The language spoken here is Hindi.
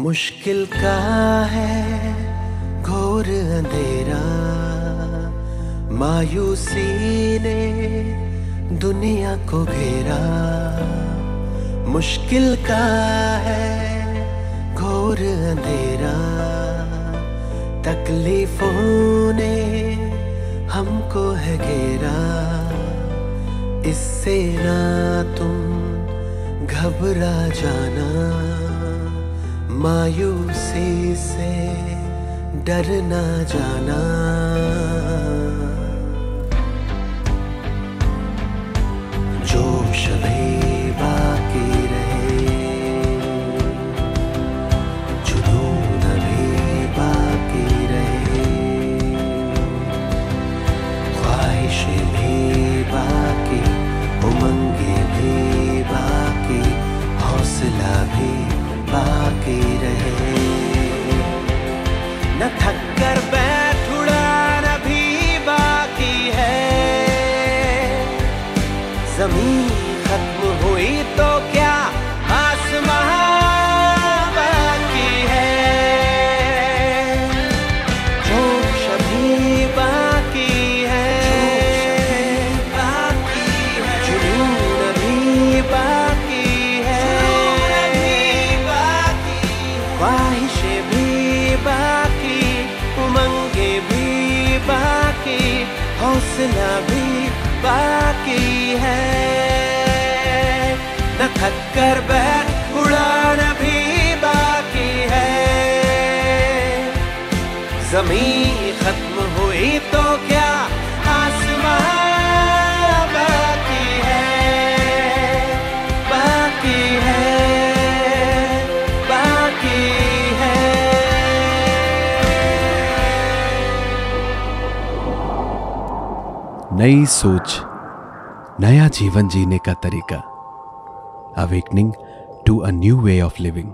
मुश्किल का है, घोर अंधेरा। मायूसी ने दुनिया को घेरा। मुश्किल का है, घोर अंधेरा। तकलीफों ने हमको है घेरा। इससे ना तुम घबरा जाना। मायूसी से डर ना जाना। जोश भी बाकी रहे जुनून भी बाकी रहे। ख्वाहिशें भी बाकी, उमंगे भी बाकी, हौसला भी बाकी रहे। न थक कर बैठ उड़ाना भी बाकी है। ज़मीन खत्म हुई तो क्या हौसला भी बाकी है। न थक कर बैठ, उड़ान भी बाकी है। ज़मीन खत्म हुई तो नई सोच नया जीवन जीने का तरीका। Awakening to a new way of living